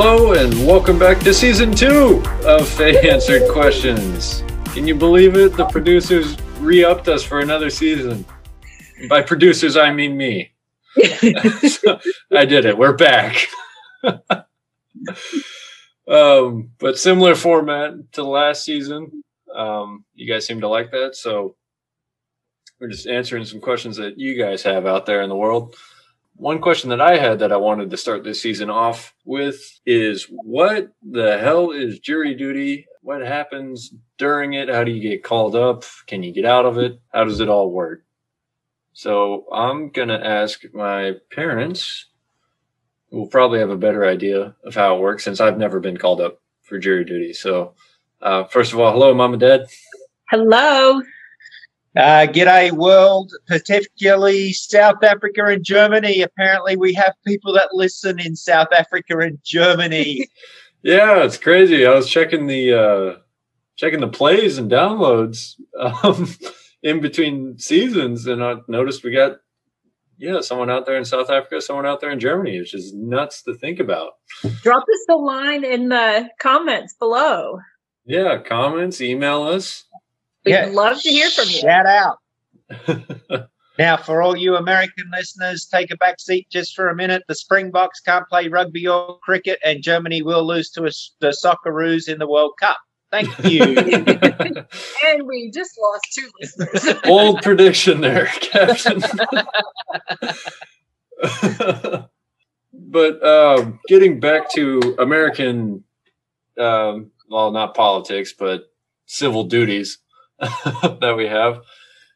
Hello and welcome back to season two of Faye Answered Questions. Can you believe it? The producers re-upped us for another season. By producers, I mean me. So, I did it. We're back. um, but similar format to last season. Um, you guys seem to like that, so we're just answering some questions that you guys have out there in the world. One question that I had that I wanted to start this season off with is what the hell is jury duty? What happens during it? How do you get called up? Can you get out of it? How does it all work? So I'm going to ask my parents, who will probably have a better idea of how it works since I've never been called up for jury duty. So, uh, first of all, hello, mom and dad. Hello. Uh, g'day, world, particularly South Africa and Germany. Apparently, we have people that listen in South Africa and Germany. Yeah, it's crazy. I was checking the uh, checking the plays and downloads um, in between seasons, and I noticed we got yeah someone out there in South Africa, someone out there in Germany. It's just nuts to think about. Drop us a line in the comments below. Yeah, comments, email us. We'd Yeah. love to hear from you. Shout out. Now, for all you American listeners, take a back seat just for a minute. The Springboks can't play rugby or cricket, and Germany will lose to us, the Socceroos in the World Cup. Thank you. And we just lost two listeners. Old prediction there, Captain. but um, getting back to American, um, well, not politics, but civil duties that we have.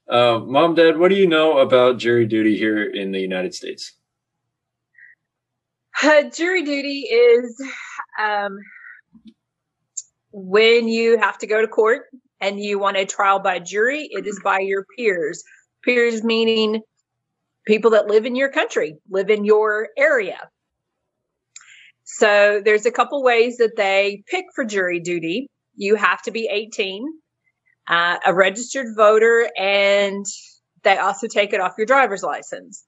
Uh, Mom, Dad, what do you know about jury duty here in the United States? Uh, jury duty is um, when you have to go to court and you want a trial by jury, it is by your peers. Peers meaning people that live in your country, live in your area. So there's a couple ways that they pick for jury duty. You have to be 18, uh, a registered voter, and they also take it off your driver's license.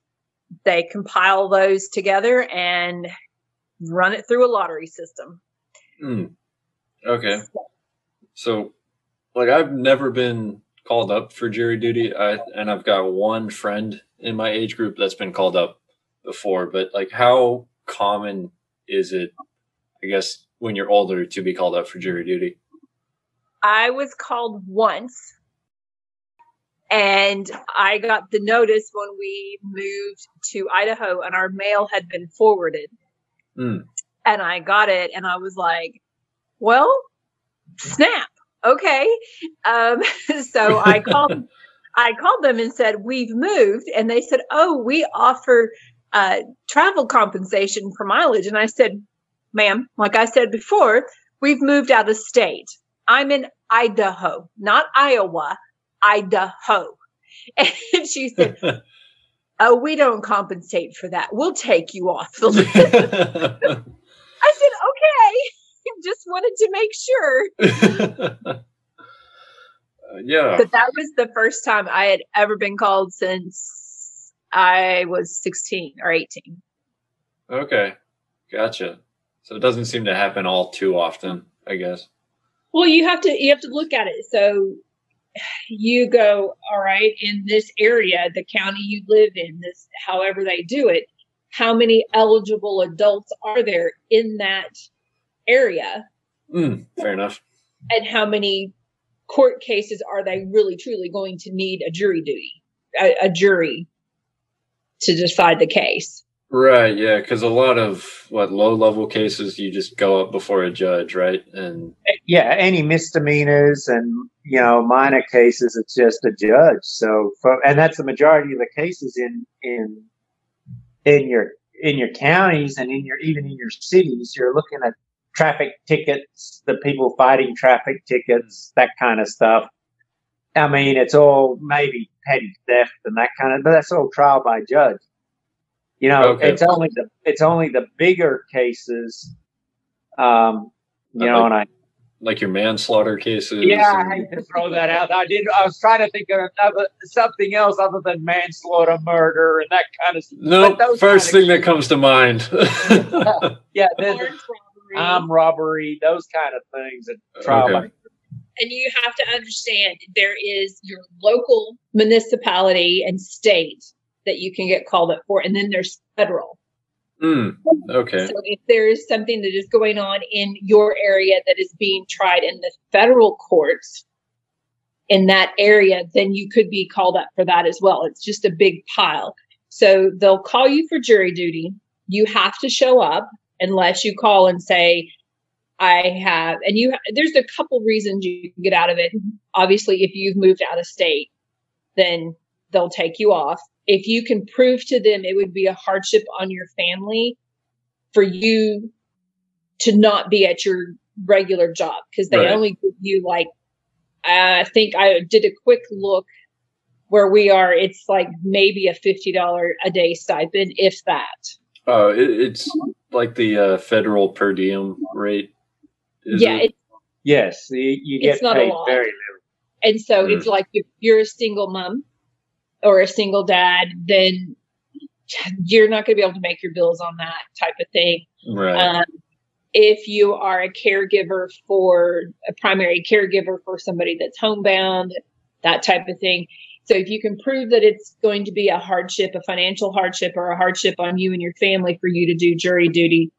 They compile those together and run it through a lottery system. Hmm. Okay. So, like, I've never been called up for jury duty, I, and I've got one friend in my age group that's been called up before. But like, how common is it? I guess when you're older to be called up for jury duty. I was called once and I got the notice when we moved to Idaho and our mail had been forwarded. Hmm. And I got it and I was like, well, snap. Okay. Um, so I called I called them and said, We've moved. And they said, Oh, we offer uh, travel compensation for mileage. And I said, Ma'am, like I said before, we've moved out of state. I'm in Idaho, not Iowa, Idaho. And she said, Oh, we don't compensate for that. We'll take you off the list. I said, Okay. Just wanted to make sure. yeah. But that was the first time I had ever been called since I was 16 or 18. Okay. Gotcha. So it doesn't seem to happen all too often, I guess. Well, you have to you have to look at it. So you go, all right, in this area, the county you live in, this however they do it, how many eligible adults are there in that area? Mm, fair enough. And how many court cases are they really truly going to need a jury duty, a, a jury to decide the case? Right, yeah, because a lot of what low level cases you just go up before a judge, right? And yeah, any misdemeanors and you know minor cases, it's just a judge. So, for, and that's the majority of the cases in in in your in your counties and in your even in your cities. You're looking at traffic tickets, the people fighting traffic tickets, that kind of stuff. I mean, it's all maybe petty theft and that kind of, but that's all trial by judge. You know, Okay. it's only the it's only the bigger cases. Um, you know, and I like your manslaughter cases. yeah, I hate to throw that out. I did. I was trying to think of another, something else other than manslaughter, murder, and that kind of. Stuff. No, but those first kind thing of that comes to mind. Yeah, there's- armed robbery, those kind of things at trial. Okay. and you have to understand there is your local municipality and state that you can get called up for, and then there's federal. Mm, okay. So if there is something that is going on in your area that is being tried in the federal courts in that area, then you could be called up for that as well. It's just a big pile. So they'll call you for jury duty. You have to show up unless you call and say, I have, and you, there's a couple reasons you can get out of it. Obviously, if you've moved out of state, then they'll take you off. If you can prove to them it would be a hardship on your family for you to not be at your regular job because they Right. only give you like I think I did a quick look where we are. It's like maybe a fifty dollar a day stipend, if that. Oh, it, it's like the uh, federal per diem rate. is yeah, it? it, Yes, you, you get It's not a paid lot. very little. and so Mm. it's like if you're a single mom or a single dad, then you're not going to be able to make your bills on that type of thing. right. Um, if you are a caregiver for a primary caregiver for somebody that's homebound, that type of thing. So if you can prove that it's going to be a hardship, a financial hardship, or a hardship on you and your family for you to do jury duty,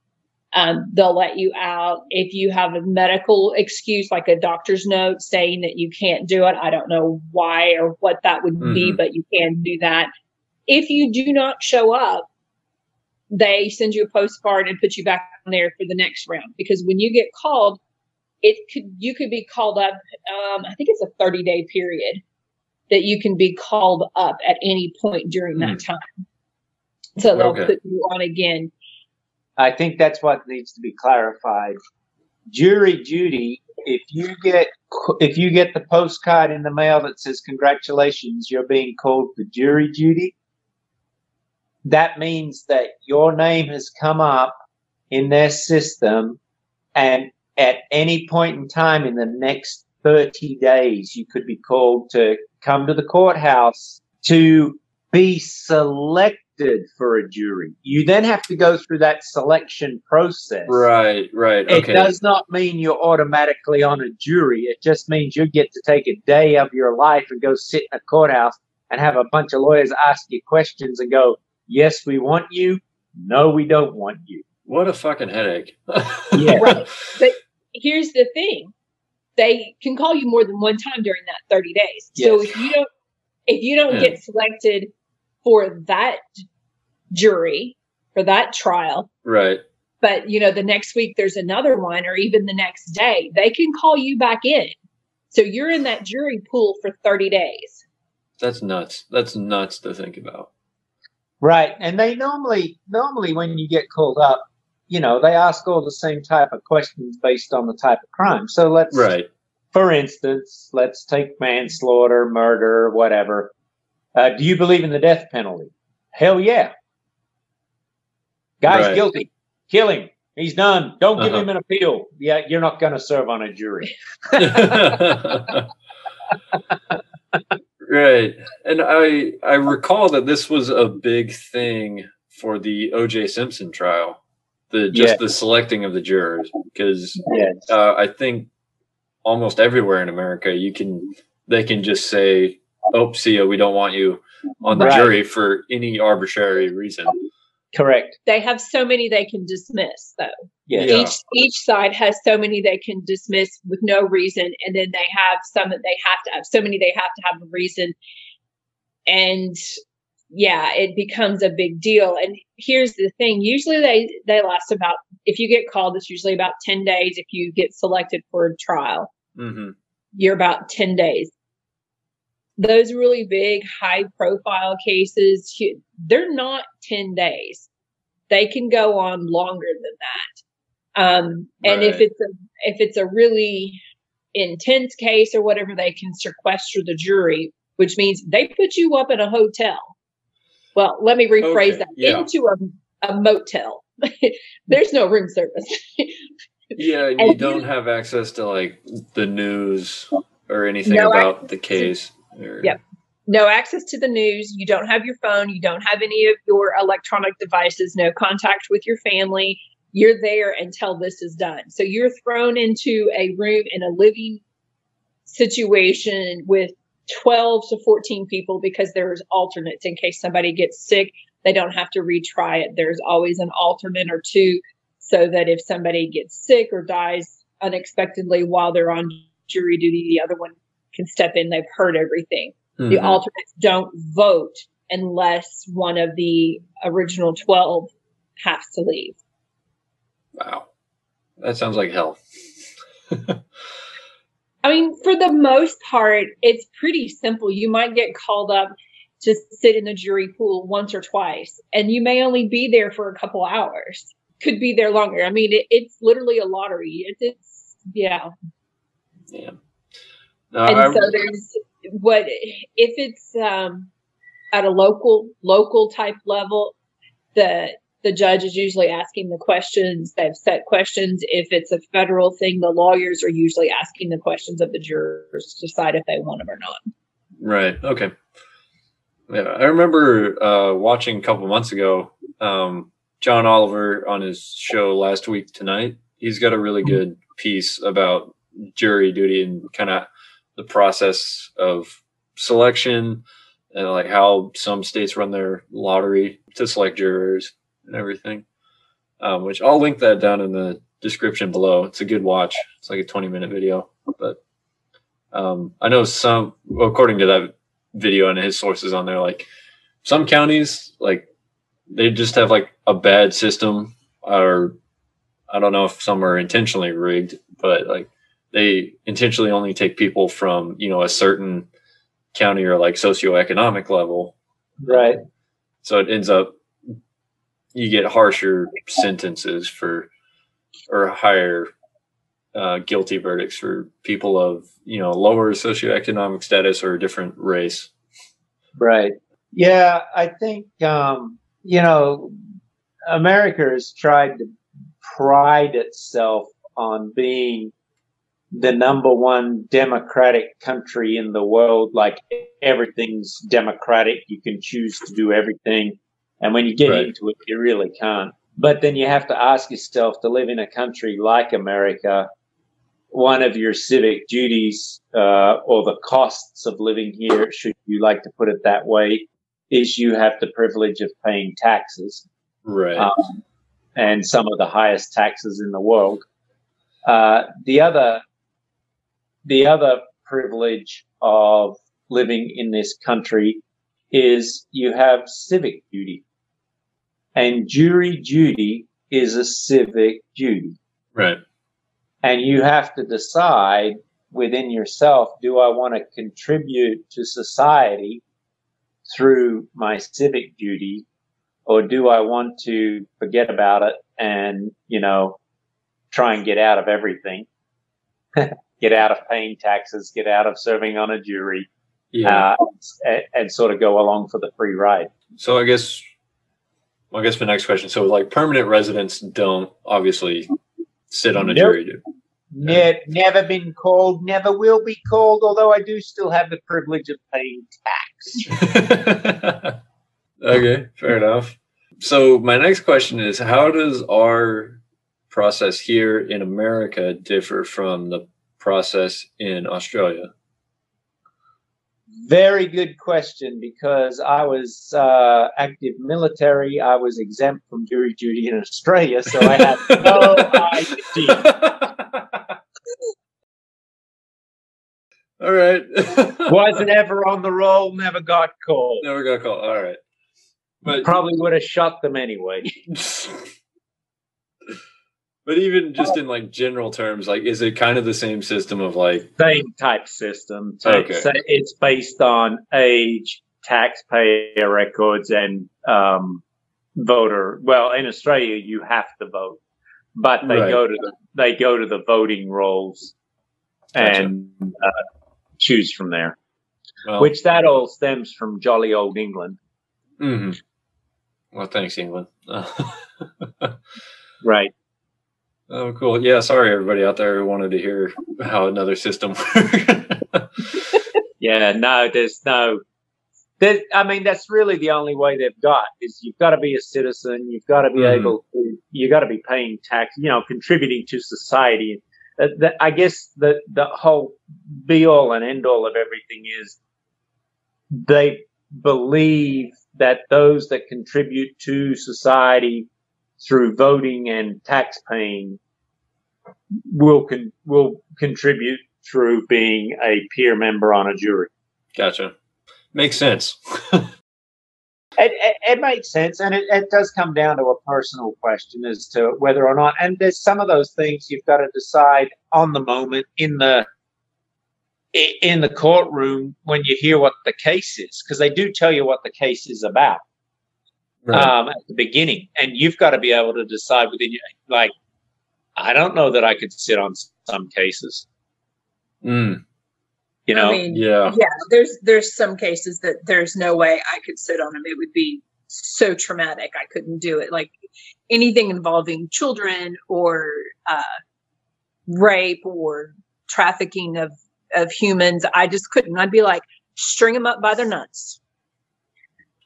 um, they'll let you out. If you have a medical excuse, like a doctor's note saying that you can't do it, I don't know why or what that would be, Mhm. but you can do that. If you do not show up, they send you a postcard and put you back on there for the next round because when you get called it could you could be called up um, i think it's a 30 day period that you can be called up at any point during that time so they'll Okay. put you on again I think that's what needs to be clarified. Jury duty. If you get if you get the postcard in the mail that says congratulations, you're being called for jury duty. That means that your name has come up in their system, and at any point in time in the next 30 days, you could be called to come to the courthouse to be selected for a jury. You then have to go through that selection process. right. Right. It does not mean you're automatically on a jury. It just means you get to take a day of your life and go sit in a courthouse and have a bunch of lawyers ask you questions and go, yes, we want you. No, we don't want you. What a fucking headache. Yeah. Right. but here's the thing they can call you more than one time during that 30 days so if you don't if you don't Yeah. get selected for that jury for that trial right. but you know the next week there's another one or even the next day they can call you back in so you're in that jury pool for 30 days That's nuts. That's nuts to think about. Right. And they normally, normally when you get called up, you know, they ask all the same type of questions based on the type of crime. So let's, Right. for instance, let's take manslaughter, murder, whatever. Uh, do you believe in the death penalty? Hell yeah. Guy's Right. guilty. Kill him. He's done. Don't give Uh-huh. him an appeal. Yeah, you're not going to serve on a jury. right. And I I recall that this was a big thing for the O.J. Simpson trial. The just Yeah. the selecting of the jurors because Yes. uh, I think almost everywhere in America you can they can just say, "Oh, see ya, we don't want you on the Right. jury for any arbitrary reason." Correct. they have so many they can dismiss though Yes. Yeah. each each side has so many they can dismiss with no reason and then they have some that they have to have so many they have to have a reason and yeah it becomes a big deal and here's the thing usually they they last about if you get called it's usually about 10 days if you get selected for a trial hmm you're about 10 days those really big high profile cases, they're not 10 days. They can go on longer than that. Um, and if it's a if it's a really intense case or whatever they can sequester the jury which means they put you up in a hotel. Well let me rephrase Okay, that. yeah. into a, a motel. There's no room service. Yeah, and And you you- don't have access to like the news or anything No about the case. Or- Yep. no access to the news. You don't have your phone. You don't have any of your electronic devices. No contact with your family. You're there until this is done. So you're thrown into a room in a living situation with 12 to 14 people because there's alternates in case somebody gets sick. They don't have to retry it. There's always an alternate or two so that if somebody gets sick or dies unexpectedly while they're on jury duty, the other one can step in. They've heard everything. Mm-hmm. The alternates don't vote unless one of the original 12 has to leave. Wow. That sounds like hell. I mean, for the most part, it's pretty simple. You might get called up to sit in the jury pool once or twice, and you may only be there for a couple hours. Could be there longer. I mean, it, it's literally a lottery. It's, it's yeah. Yeah. No, and I, so there's what if it's um, at a local local type level, the the judge is usually asking the questions. They've set questions. If it's a federal thing, the lawyers are usually asking the questions of the jurors to decide if they want them or not. Right. Okay. Yeah, I remember uh, watching a couple months ago um, John Oliver on his show last week tonight. He's got a really mm-hmm. good piece about jury duty and kind of the process of selection and like how some states run their lottery to select jurors and everything. Um, which I'll link that down in the description below. It's a good watch. It's like a 20 minute video, but um, I know some, according to that video and his sources on there, like some counties, like they just have like a bad system, or I don't know if some are intentionally rigged, but like they intentionally only take people from you know a certain county or like socioeconomic level, right? So it ends up you get harsher sentences for or higher uh, guilty verdicts for people of you know lower socioeconomic status or a different race. Right. Yeah, I think um, you know America has tried to pride itself on being the number one democratic country in the world. Like everything's democratic, you can choose to do everything and when you get right. into it, you really can't. But then you have to ask yourself to live in a country like America, one of your civic duties uh, or the costs of living here, should you like to put it that way, is you have the privilege of paying taxes. Right. Um, and some of the highest taxes in the world. Uh, the other, the other privilege of living in this country is you have civic duty. And jury duty is a civic duty. Right. And you have to decide within yourself do I want to contribute to society through my civic duty or do I want to forget about it and, you know, try and get out of everything? get out of paying taxes, get out of serving on a jury, yeah. Uh, and, and, sort of go along for the free ride. So I guess, well, I guess my next question. So like permanent residents don't obviously sit on a nope. jury, do? Ne- never been called, never will be called. Although I do still have the privilege of paying tax. okay, fair enough. So my next question is: How does our process here in America differ from the process in Australia? Very good question because I was uh, active military. I was exempt from jury duty in Australia, so I had no idea. All right. Wasn't ever on the roll, never got called. Never got called. All right. But probably would have shot them anyway. But even just in like general terms, like is it kind of the same system of like same type system? So okay. it's, it's based on age, taxpayer records, and um, voter. Well, in Australia, you have to vote, but they right. go to the they go to the voting rolls gotcha. and uh, choose from there. Well, Which that all stems from jolly old England. Mm-hmm. Well, thanks, England. right. Oh, cool. Yeah. Sorry, everybody out there who wanted to hear how another system works. yeah. No, there's no, that I mean, that's really the only way they've got is you've got to be a citizen. You've got to be Mhm. able to. You got to be paying tax. You know, contributing to society. Uh, the, I guess the the whole be all and end all of everything is they believe that those that contribute to society through voting and tax paying will con- will contribute through being a peer member on a jury. Gotcha. Makes sense. It, it, it makes sense, and it, it does come down to a personal question as to whether or not. And there's some of those things you've got to decide on the moment in the in the courtroom when you hear what the case is, because they do tell you what the case is about um, at the beginning, and you've got to be able to decide within your like. I don't know that I could sit on some cases, Mm, you know. I mean, yeah. yeah, there's there's some cases that there's no way I could sit on them. It would be so traumatic. I couldn't do it. Like anything involving children or uh, rape or trafficking of of humans, I just couldn't. I'd be like, string them up by their nuts.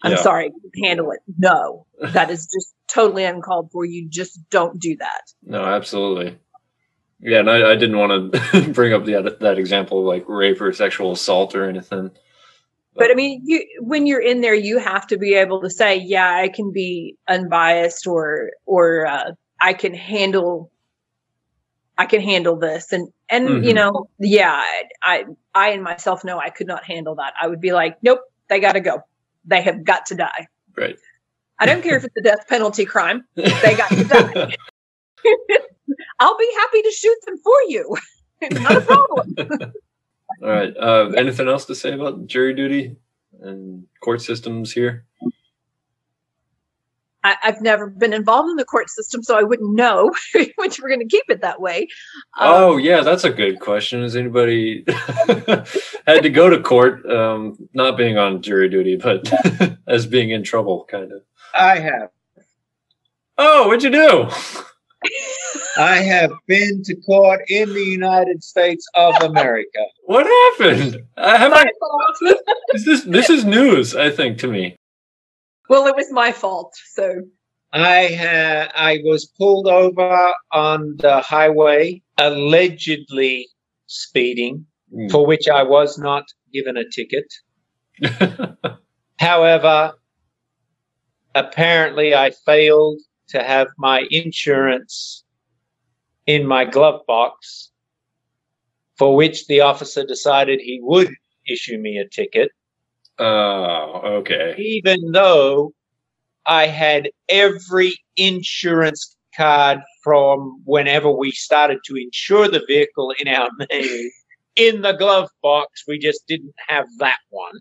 I'm Yeah. sorry, handle it. No, that is just totally uncalled for. You just don't do that. No, absolutely. Yeah, and I, I didn't want to bring up the that example of like rape or sexual assault or anything. But I mean, you when you're in there, you have to be able to say, "Yeah, I can be unbiased," or or uh, I can handle, I can handle this, and and you Mhm. know, yeah, I, I I and myself know I could not handle that. I would be like, "Nope, they got to go. They have got to die." Right. I don't care if it's a death penalty crime. They got to die. I'll be happy to shoot them for you. not a problem. All right. Uh, anything else to say about jury duty and court systems here? I, I've never been involved in the court system, so I wouldn't know which we're going to keep it that way. Um, oh, yeah, that's a good question. Has anybody had to go to court, um, not being on jury duty, but as being in trouble, kind of? I have. Oh, what'd you do? I have been to court in the United States of America. What happened? I have my I, is this this is news, I think, to me. Well, it was my fault. So I had I was pulled over on the highway, allegedly speeding, Mm. for which I was not given a ticket. However, apparently I failed to have my insurance in my glove box, for which the officer decided he would issue me a ticket, oh, okay. even though I had every insurance card from whenever we started to insure the vehicle in our name in the glove box. We just didn't have that one.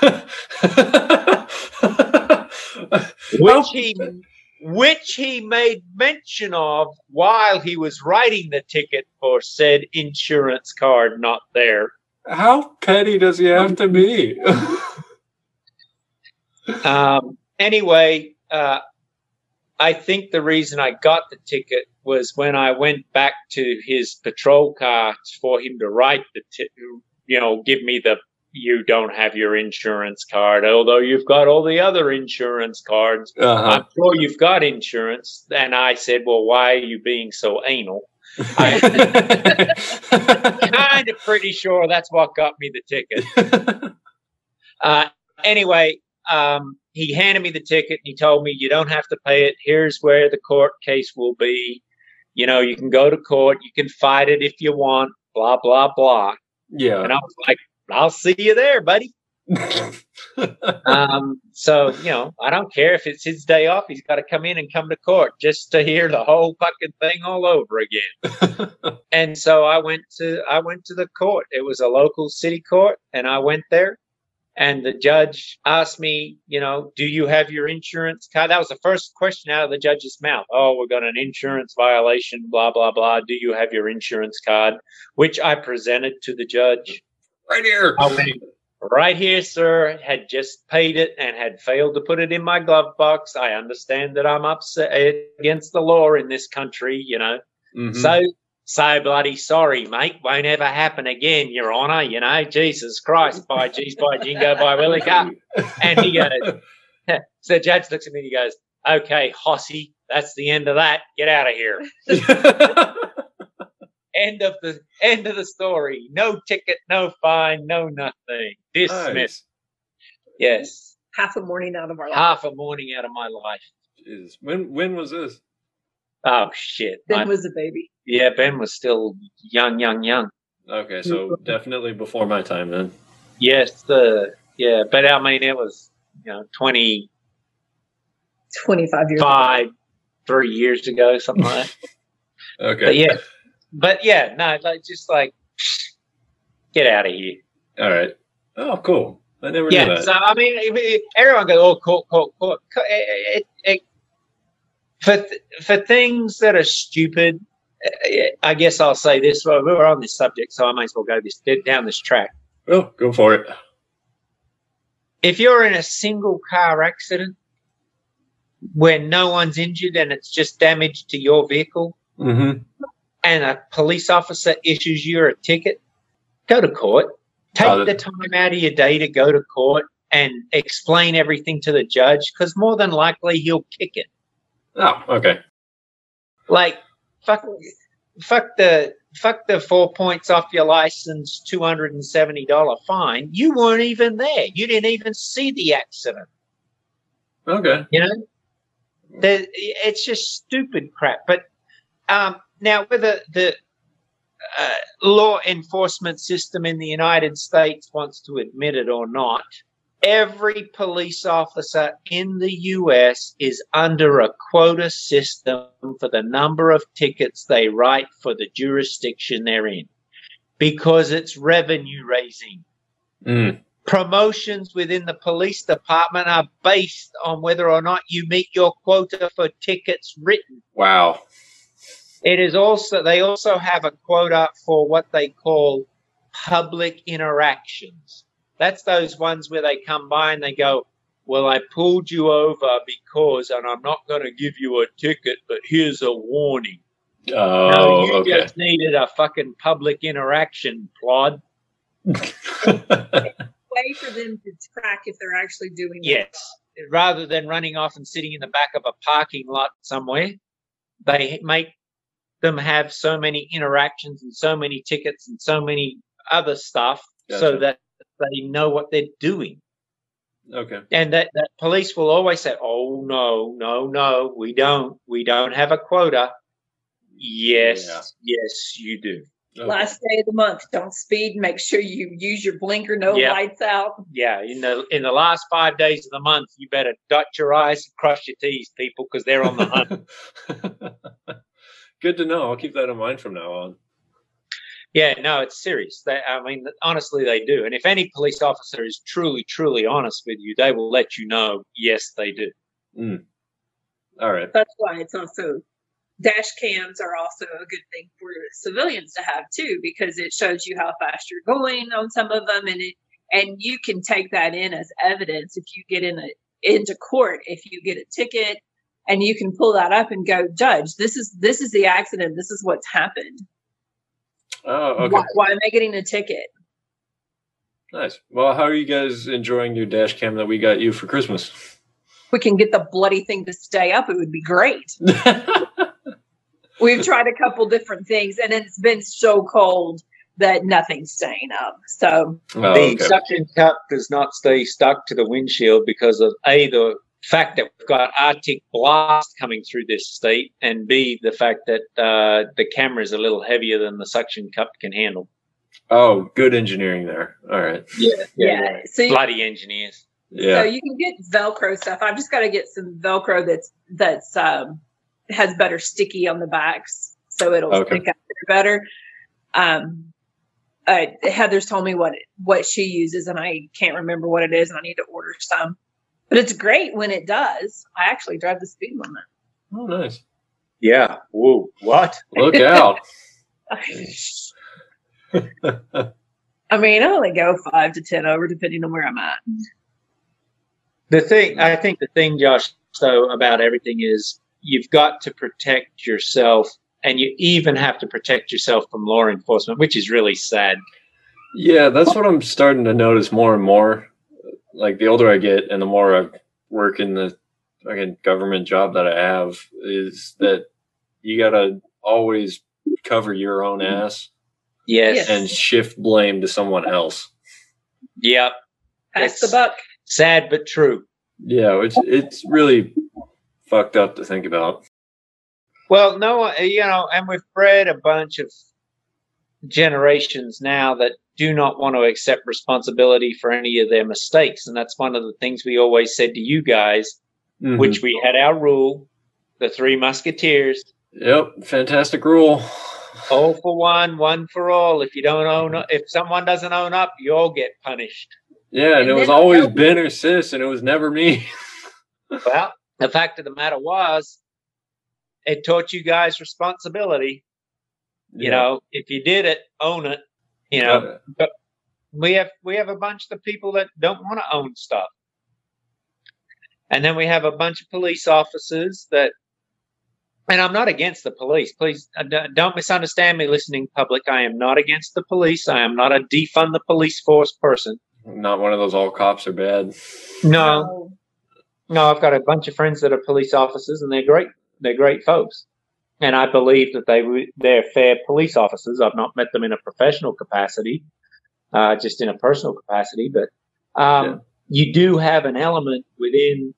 which he which he made mention of while he was writing the ticket for said insurance card not there. How petty does he have to be? Um, anyway, uh, I think the reason I got the ticket was when I went back to his patrol car for him to write the, ti- you know, give me the you don't have your insurance card, although you've got all the other insurance cards. uh-huh. I'm sure you've got insurance. And I said, Well, why are you being so anal? kind of pretty sure that's what got me the ticket. Uh, anyway, um, he handed me the ticket and he told me, You don't have to pay it. Here's where the court case will be. You know, you can go to court, you can fight it if you want, blah, blah, blah. yeah. And I was like, I'll see you there, buddy. Um, so, you know, I don't care if it's his day off. He's got to come in and come to court just to hear the whole fucking thing all over again. And so I went to I went to the court. It was a local city court, and I went there. And the judge asked me, you know, do you have your insurance card? That was the first question out of the judge's mouth. Oh, we've got an insurance violation, blah, blah, blah. Do you have your insurance card? Which I presented to the judge. right here. Went, right here, sir, had just paid it and had failed to put it in my glove box. I understand that I'm upset against the law in this country, you know. Mhm. So so bloody sorry, mate. Won't ever happen again, Your Honour. You know, Jesus Christ, by G's, by Jingo, by Willie Cup. And he goes, so the judge looks at me and he goes, okay, Hossy, that's the end of that. Get out of here. end of the end of the story. No ticket, no fine, no nothing. Dismissed. Nice. Yes. Half a morning out of our life. Half a morning out of my life. Jesus. When when was this? Oh shit. Ben My- was a baby. yeah, Ben was still young, young, young. Okay, so definitely before my time then. Yes, the yeah, but I mean it was you know twenty 25 years five, three years ago, something like that. Okay. But yeah, but yeah, no, like just like get out of here. All right. Oh, cool. I never knew Yeah, that. so I mean, if- if everyone goes, "Oh, court, court, court." Co- It, it, it, for th- for things that are stupid, eh, I guess I'll say this. Well, we're on this subject, so I might as well go this down this track. oh, go for it. If you're in a single car accident where no one's injured and it's just damage to your vehicle, Mm-hmm. and a police officer issues you a ticket, go to court. Take Oh, the time out of your day to go to court and explain everything to the judge because more than likely he'll kick it. Oh, okay. Like fuck, fuck the fuck the four points off your license, two hundred and seventy dollar fine. You weren't even there. You didn't even see the accident. Okay. You know, the, it's just stupid crap. But um, now, whether the uh, law enforcement system in the United States wants to admit it or not, every police officer in the U.S. is under a quota system for the number of tickets they write for the jurisdiction they're in because it's revenue raising Mm. promotions within the police department are based on whether or not you meet your quota for tickets written. Wow. It is also they also have a quota for what they call public interactions. That's those ones where they come by and they go, "Well, I pulled you over because, and I'm not going to give you a ticket, but here's a warning." Oh, no, you okay. just needed a fucking public interaction, plod. way for them to track if they're actually doing their Yes. Rather than running off and sitting in the back of a parking lot somewhere, they make them have so many interactions and so many tickets and so many other stuff so that they know what they're doing. okay. And that, that police will always say, Oh no, no, no, we don't. We don't have a quota. Yes, Yeah. yes, you do. Okay. last day of the month. Don't speed. Make sure you use your blinker. No Yeah. lights out. Yeah, in the in the last five days of the month, you better dot your I's and cross your T's, people, because they're on the hunt. Good to know. I'll keep that in mind from now on. Yeah, no, it's serious. They, I mean, honestly, they do. And if any police officer is truly, truly honest with you, they will let you know, yes, they do. Mm. All right. That's why it's also dash cams are also a good thing for civilians to have too, because it shows you how fast you're going on some of them, and it and you can take that in as evidence if you get in a into court if you get a ticket and you can pull that up and go judge this is this is the accident this is what's happened Oh, okay. why, why am i getting a ticket Nice. Well, how are you guys enjoying your dash cam that we got you for Christmas? we can get the bloody thing to stay up it would be great we've tried a couple different things and it's been so cold that nothing's staying up so Oh, the okay. suction cup does not stay stuck to the windshield because of A, the fact that we've got Arctic blast coming through this state, and B, the fact that uh, the camera is a little heavier than the suction cup can handle. Oh, good engineering there. All right. Yeah, yeah, so you, Bloody engineers. so you can get velcro stuff i've just got to get some velcro that's that's um has better sticky on the backs so it'll Okay. stick out better um uh, Heather's told me what what she uses, and I can't remember what it is, and I need to order some. But it's great when it does. I actually drive the speed limit. Oh, nice. Yeah. Whoa. What? Look out. I mean, I only go five to ten over, depending on where I'm at. The thing, I think the thing, Josh, though, about everything is you've got to protect yourself and you even have to protect yourself from law enforcement, which is really sad. Yeah, that's what I'm starting to notice more and more. Like the older I get and the more I work in the fucking government job that I have, is that you gotta always cover your own ass Yes. and shift blame to someone else. Yep. Pass It's- the buck. Sad but true. Yeah, it's it's really fucked up to think about. Well, no, you know, and we've bred a bunch of generations now that do not want to accept responsibility for any of their mistakes. And that's one of the things we always said to you guys, Mhm. which we had our rule, the three musketeers, Yep, fantastic rule. all for one, one for all. If you don't own if someone doesn't own up, you all get punished. Yeah, and, And it was always Ben or Sis, and it was never me. Well, the fact of the matter was it taught you guys responsibility. You know, if you did it, own it. You know, Uh, we have we have a bunch of people that don't want to own stuff. And then we have a bunch of police officers that and i'm not against the police. Please uh, don't misunderstand me listening public. I am not against the police. I am not a defund the police force person. Not one of those all cops are bad. no. No i've got a bunch of friends that are police officers and they're great. They're great folks and i believe that they they're fair police officers. I've not met them in a professional capacity uh, just in a personal capacity but um, Yeah. you do have an element within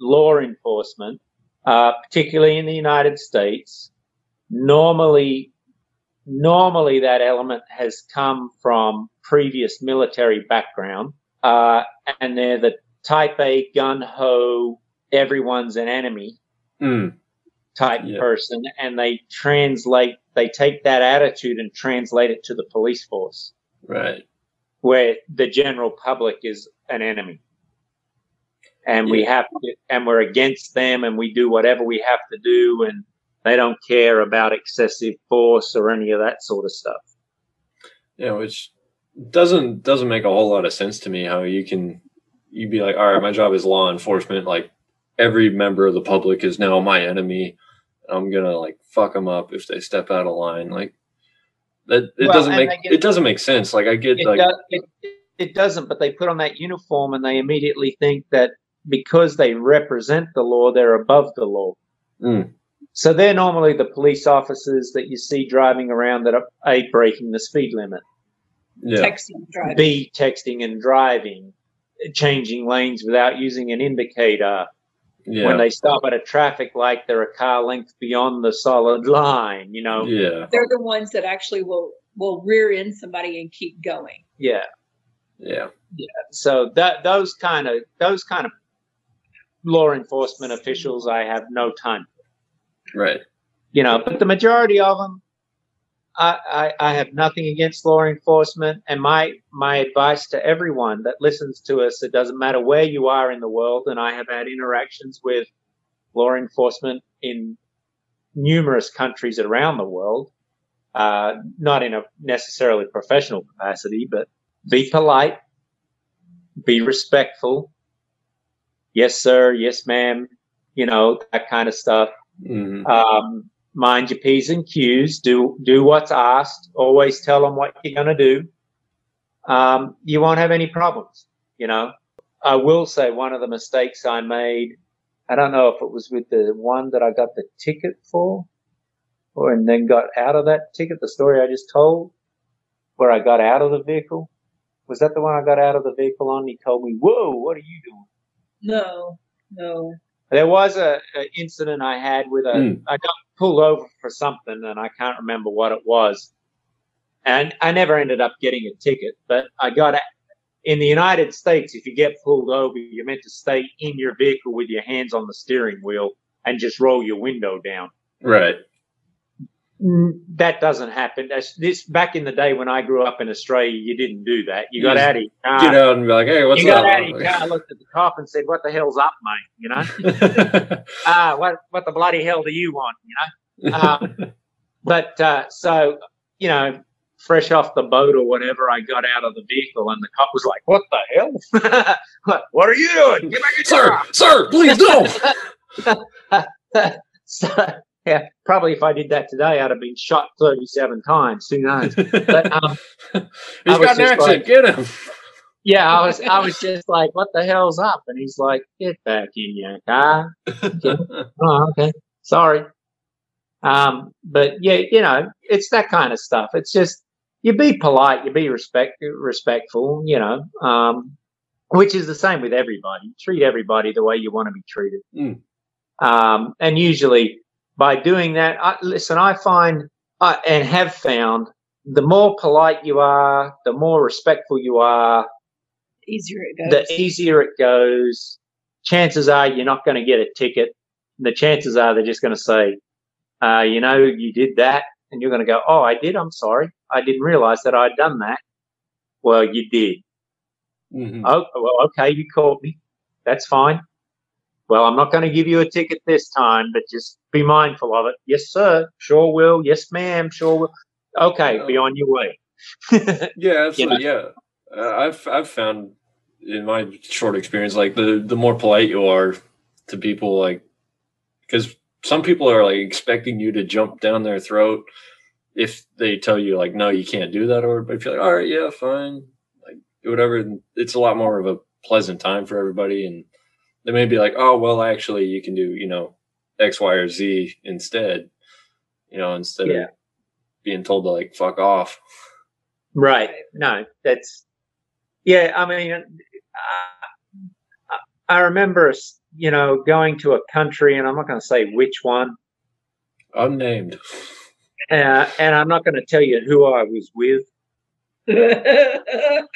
law enforcement uh, particularly in the united states. Normally normally that element has come from previous military background uh, and they're the type A gun ho, everyone's an enemy. Mm, type Yeah. person, and they translate, they take that attitude and translate it to the police force, right. where the general public is an enemy. And we have to, and we're against them, and we do whatever we have to do, and they don't care about excessive force or any of that sort of stuff. Yeah, which doesn't doesn't make a whole lot of sense to me. How you can you'd be like, all right, my job is law enforcement. Like every member of the public is now my enemy. I'm gonna like fuck them up if they step out of line. Like that. It Well, doesn't make they it doesn't make sense. Like I get it, like does, it, it doesn't, but they put on that uniform and they immediately think that because they represent the law, they're above the law. Mm. So they're normally the police officers that you see driving around that are A, breaking the speed limit, yeah, Texting driving. B, texting and driving, changing lanes without using an indicator. Yeah, When they stop at a traffic light, they're a car length beyond the solid line, you know? yeah, They're the ones that actually will will rear end somebody and keep going. Yeah, yeah. yeah, so that those kind of those kind of law enforcement officials i have no time for. right. you know but the majority of them I, I i have nothing against law enforcement and my my advice to everyone that listens to us it doesn't matter where you are in the world and i have had interactions with law enforcement in numerous countries around the world uh, not in a necessarily professional capacity but be polite be respectful. Yes, sir. Yes, ma'am. You know that kind of stuff. hmm Um, mind your p's and q's. Do do what's asked. Always tell them what you're going to do. Um, you won't have any problems. You know. I will say one of the mistakes I made. I don't know if it was with the one that I got the ticket for, or and then got out of that ticket. The story I just told, where I got out of the vehicle. Was that the one I got out of the vehicle on? He told me, "Whoa, what are you doing?" No, no. There was a, a incident I had with a. I Hmm. got pulled over for something, and I can't remember what it was. And I never ended up getting a ticket, but I got a, in the United States. If you get pulled over, you're meant to stay in your vehicle with your hands on the steering wheel and just roll your window down. Right. That doesn't happen. That's this back in the day when I grew up in Australia. You didn't do that. You You got out of your car. Get out and be like, hey, what's you up? got out of your car, looked at the cop, and said, "What the hell's up, mate?" You know. ah, what what the bloody hell do you want? You know. Um, but uh, so you know, fresh off the boat or whatever, I got out of the vehicle, and the cop was like, "What the hell? what, what are you doing? Get back in sir, car!" sir, please don't. so, Yeah, probably if I did that today, I'd have been shot 37 times. Who knows? But um, He's got an accent. Like, Get him. Yeah, I was I was just like, what the hell's up? And he's like, get back in your car. oh, okay. Sorry. Um, but yeah, you know, it's that kind of stuff. It's just you be polite, you be respect respectful, you know, um, which is the same with everybody. Treat everybody the way you want to be treated. Mm. Um, and usually by doing that, I, listen, I find uh, and have found the more polite you are, the more respectful you are, easier it goes. The easier it goes, chances are you're not going to get a ticket. The chances are they're just going to say, uh, you know, you did that. And you're going to go, oh, I did. I'm sorry. I didn't realize that I'd done that. Well, you did. Mm-hmm. Oh, well, okay. You caught me. That's fine. Well, I'm not going to give you a ticket this time, but just be mindful of it. Yes, sir. Sure will. Yes, ma'am. Sure will. Okay. Be on your way. yeah, absolutely. You know? Yeah. Uh, I've, I've found in my short experience, like the, the more polite you are to people, like, because some people are like expecting you to jump down their throat if they tell you like no you can't do that or if you're like all right yeah fine like whatever it's a lot more of a pleasant time for everybody and they may be like oh well actually you can do you know x y or z instead you know instead yeah. of being told to like fuck off right no that's yeah i mean uh, i remember you know, going to a country, and I'm not going to say which one. Unnamed. Uh, and I'm not going to tell you who I was with.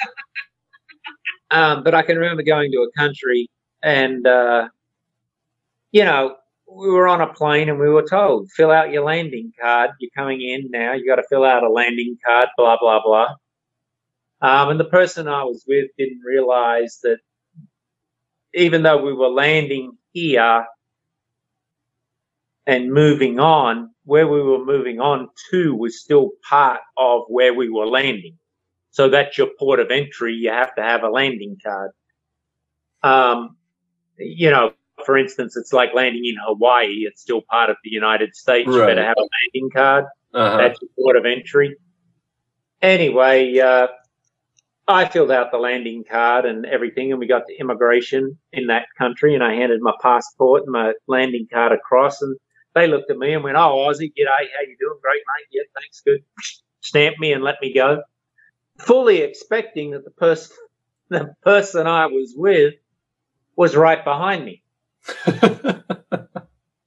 um, but I can remember going to a country, and uh, you know, we were on a plane, and we were told, "Fill out your landing card. You're coming in now. You got to fill out a landing card." Blah blah blah. Um, and the person I was with didn't realize that even though we were landing here and moving on, where we were moving on to was still part of where we were landing. So that's your port of entry. You have to have a landing card. Um, you know, for instance, it's like landing in Hawaii. It's still part of the United States. Right. You better have a landing card. Uh-huh. That's your port of entry. Anyway, uh, I filled out the landing card and everything, and we got to immigration in that country, and I handed my passport and my landing card across, and they looked at me and went, "Oh, Aussie, g'day, how you doing? Great, mate. Yeah, thanks, good." Stamped me and let me go, fully expecting that the person, the person I was with, was right behind me.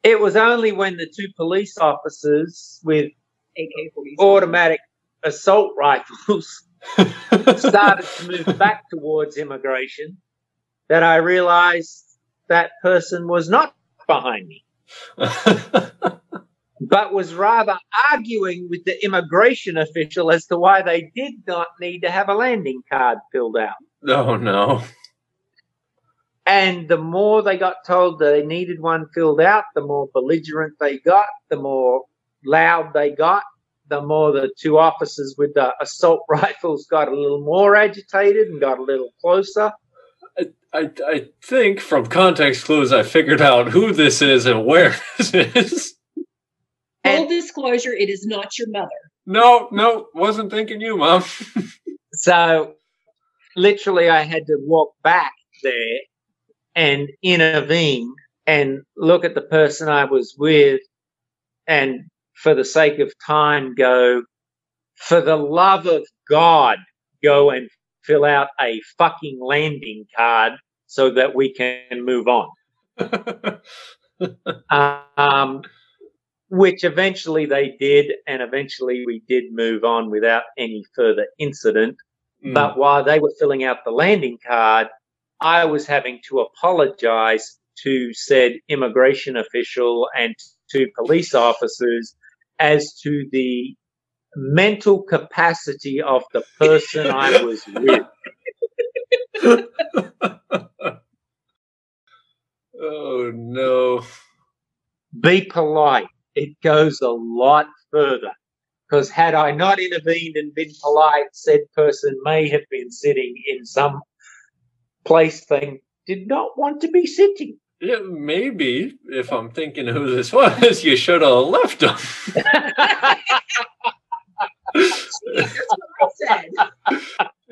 it was only when the two police officers with AK-47 automatic assault rifles started to move back towards immigration that I realized that person was not behind me, but was rather arguing with the immigration official as to why they did not need to have a landing card filled out. Oh, no. And the more they got told that they needed one filled out, the more belligerent they got, the more loud they got, the more the two officers with the assault rifles got a little more agitated and got a little closer. I, I, I think from context clues, I figured out who this is and where this is. Full disclosure, it is not your mother. No, no, wasn't thinking you, mom. so, literally, I had to walk back there and intervene and look at the person I was with and for the sake of time, go, for the love of God, go and fill out a fucking landing card so that we can move on. um, which eventually they did, and eventually we did move on without any further incident. Mm. But while they were filling out the landing card, I was having to apologize to said immigration official and to police officers as to the mental capacity of the person I was with. oh no. Be polite. It goes a lot further. Because had I not intervened and been polite, said person may have been sitting in some place thing did not want to be sitting. Yeah, maybe if I'm thinking who this was, you should have left them.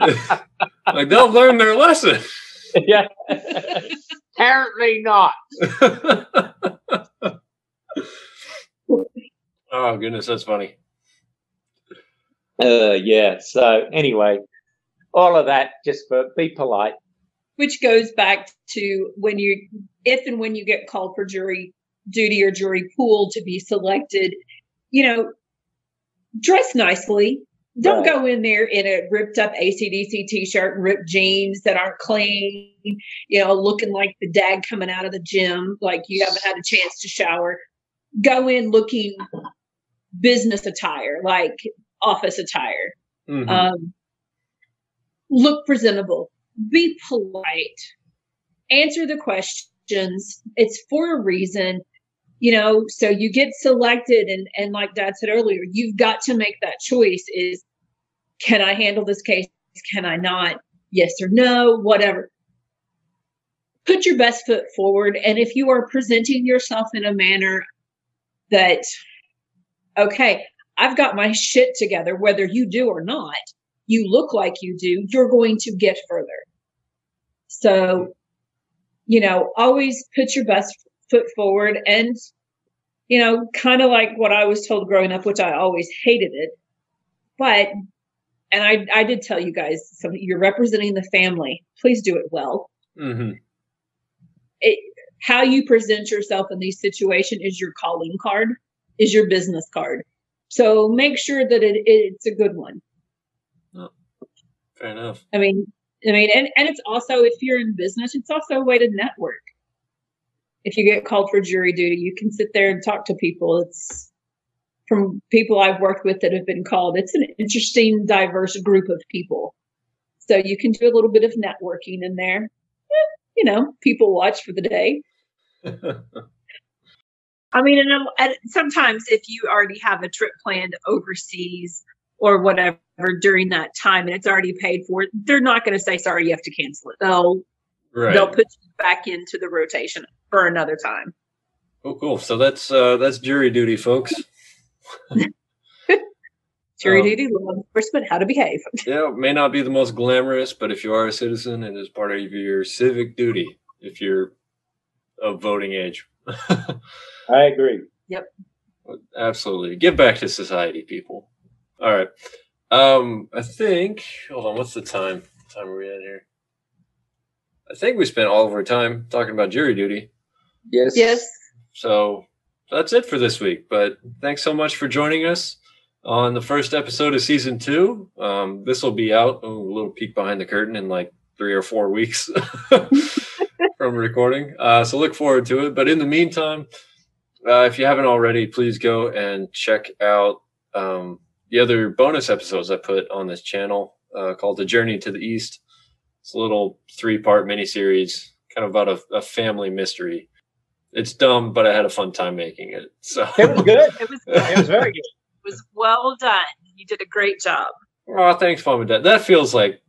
like they'll learn their lesson. yeah. Apparently not. oh goodness, that's funny. Uh, yeah. So anyway, all of that just for be polite. Which goes back to when you, if and when you get called for jury duty or jury pool to be selected, you know, dress nicely. Don't Right. go in there in a ripped up ACDC t-shirt and ripped jeans that aren't clean, you know, looking like the dad coming out of the gym, like you haven't had a chance to shower. Go in looking business attire, like office attire. Mhm. Um, look presentable, be polite, answer the questions. It's for a reason, you know. So you get selected, and and like Dad said earlier, you've got to make that choice: is can I handle this case? Can I not? Yes or no? Whatever. Put your best foot forward, and if you are presenting yourself in a manner that, okay, I've got my shit together, whether you do or not you look like you do, you're going to get further. So, you know, always put your best foot forward and, you know, kind of like what I was told growing up, which I always hated it. But, and I, I did tell you guys, so you're representing the family. Please do it well. Mhm. It, how you present yourself in these situations is your calling card, is your business card. So make sure that it, it's a good one. Fair enough. I mean, I mean, and, and it's also if you're in business, it's also a way to network. If you get called for jury duty, you can sit there and talk to people. It's from people I've worked with that have been called. It's an interesting, diverse group of people. So you can do a little bit of networking in there. Eh, You know, people watch for the day. I mean, and, and sometimes if you already have a trip planned overseas or whatever during that time and it's already paid for, they're not going to say sorry. You have to cancel it. They'll right. they'll put you back into the rotation for another time. Oh, cool. So that's uh, that's jury duty, folks. Jury Um, duty, law enforcement, how to behave. Yeah, it may not be the most glamorous, but if you are a citizen, it is part of your civic duty if you're of voting age. I agree. Yep. Absolutely. Give back to society, people. All right. Um, I think hold on, what's the time? What time are we at here? I think we spent all of our time talking about jury duty. Yes. Yes. So that's it for this week. But thanks so much for joining us on the first episode of season two. Um, this will be out. Oh, a little peek behind the curtain in like three or four weeks from recording. Uh, so look forward to it. But in the meantime, uh, if you haven't already, please go and check out um, the other bonus episodes I put on this channel uh, called The Journey to the East. It's a little three part miniseries, kind of about a, a family mystery. It's dumb, but I had a fun time making it. So It was good. It was It was very good. it was well done. You did a great job. Oh, thanks, mom and dad. That feels like,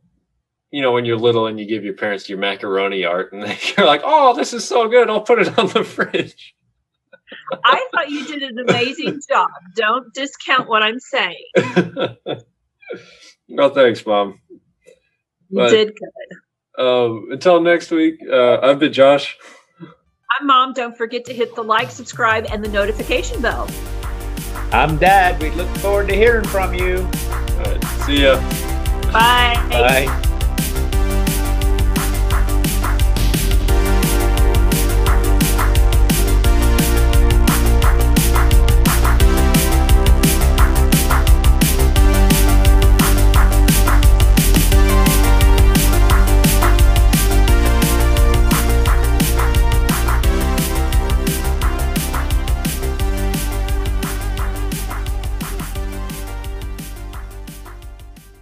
you know, when you're little and you give your parents your macaroni art, and you're like, "Oh, this is so good! I'll put it on the fridge." I thought you did an amazing job. Don't discount what I'm saying. no, thanks, mom. You But- did good. Um, until next week, uh, I've been Josh. I'm mom. Don't forget to hit the like, subscribe, and the notification bell. I'm Dad. We look forward to hearing from you. All right, see ya. Bye. Bye.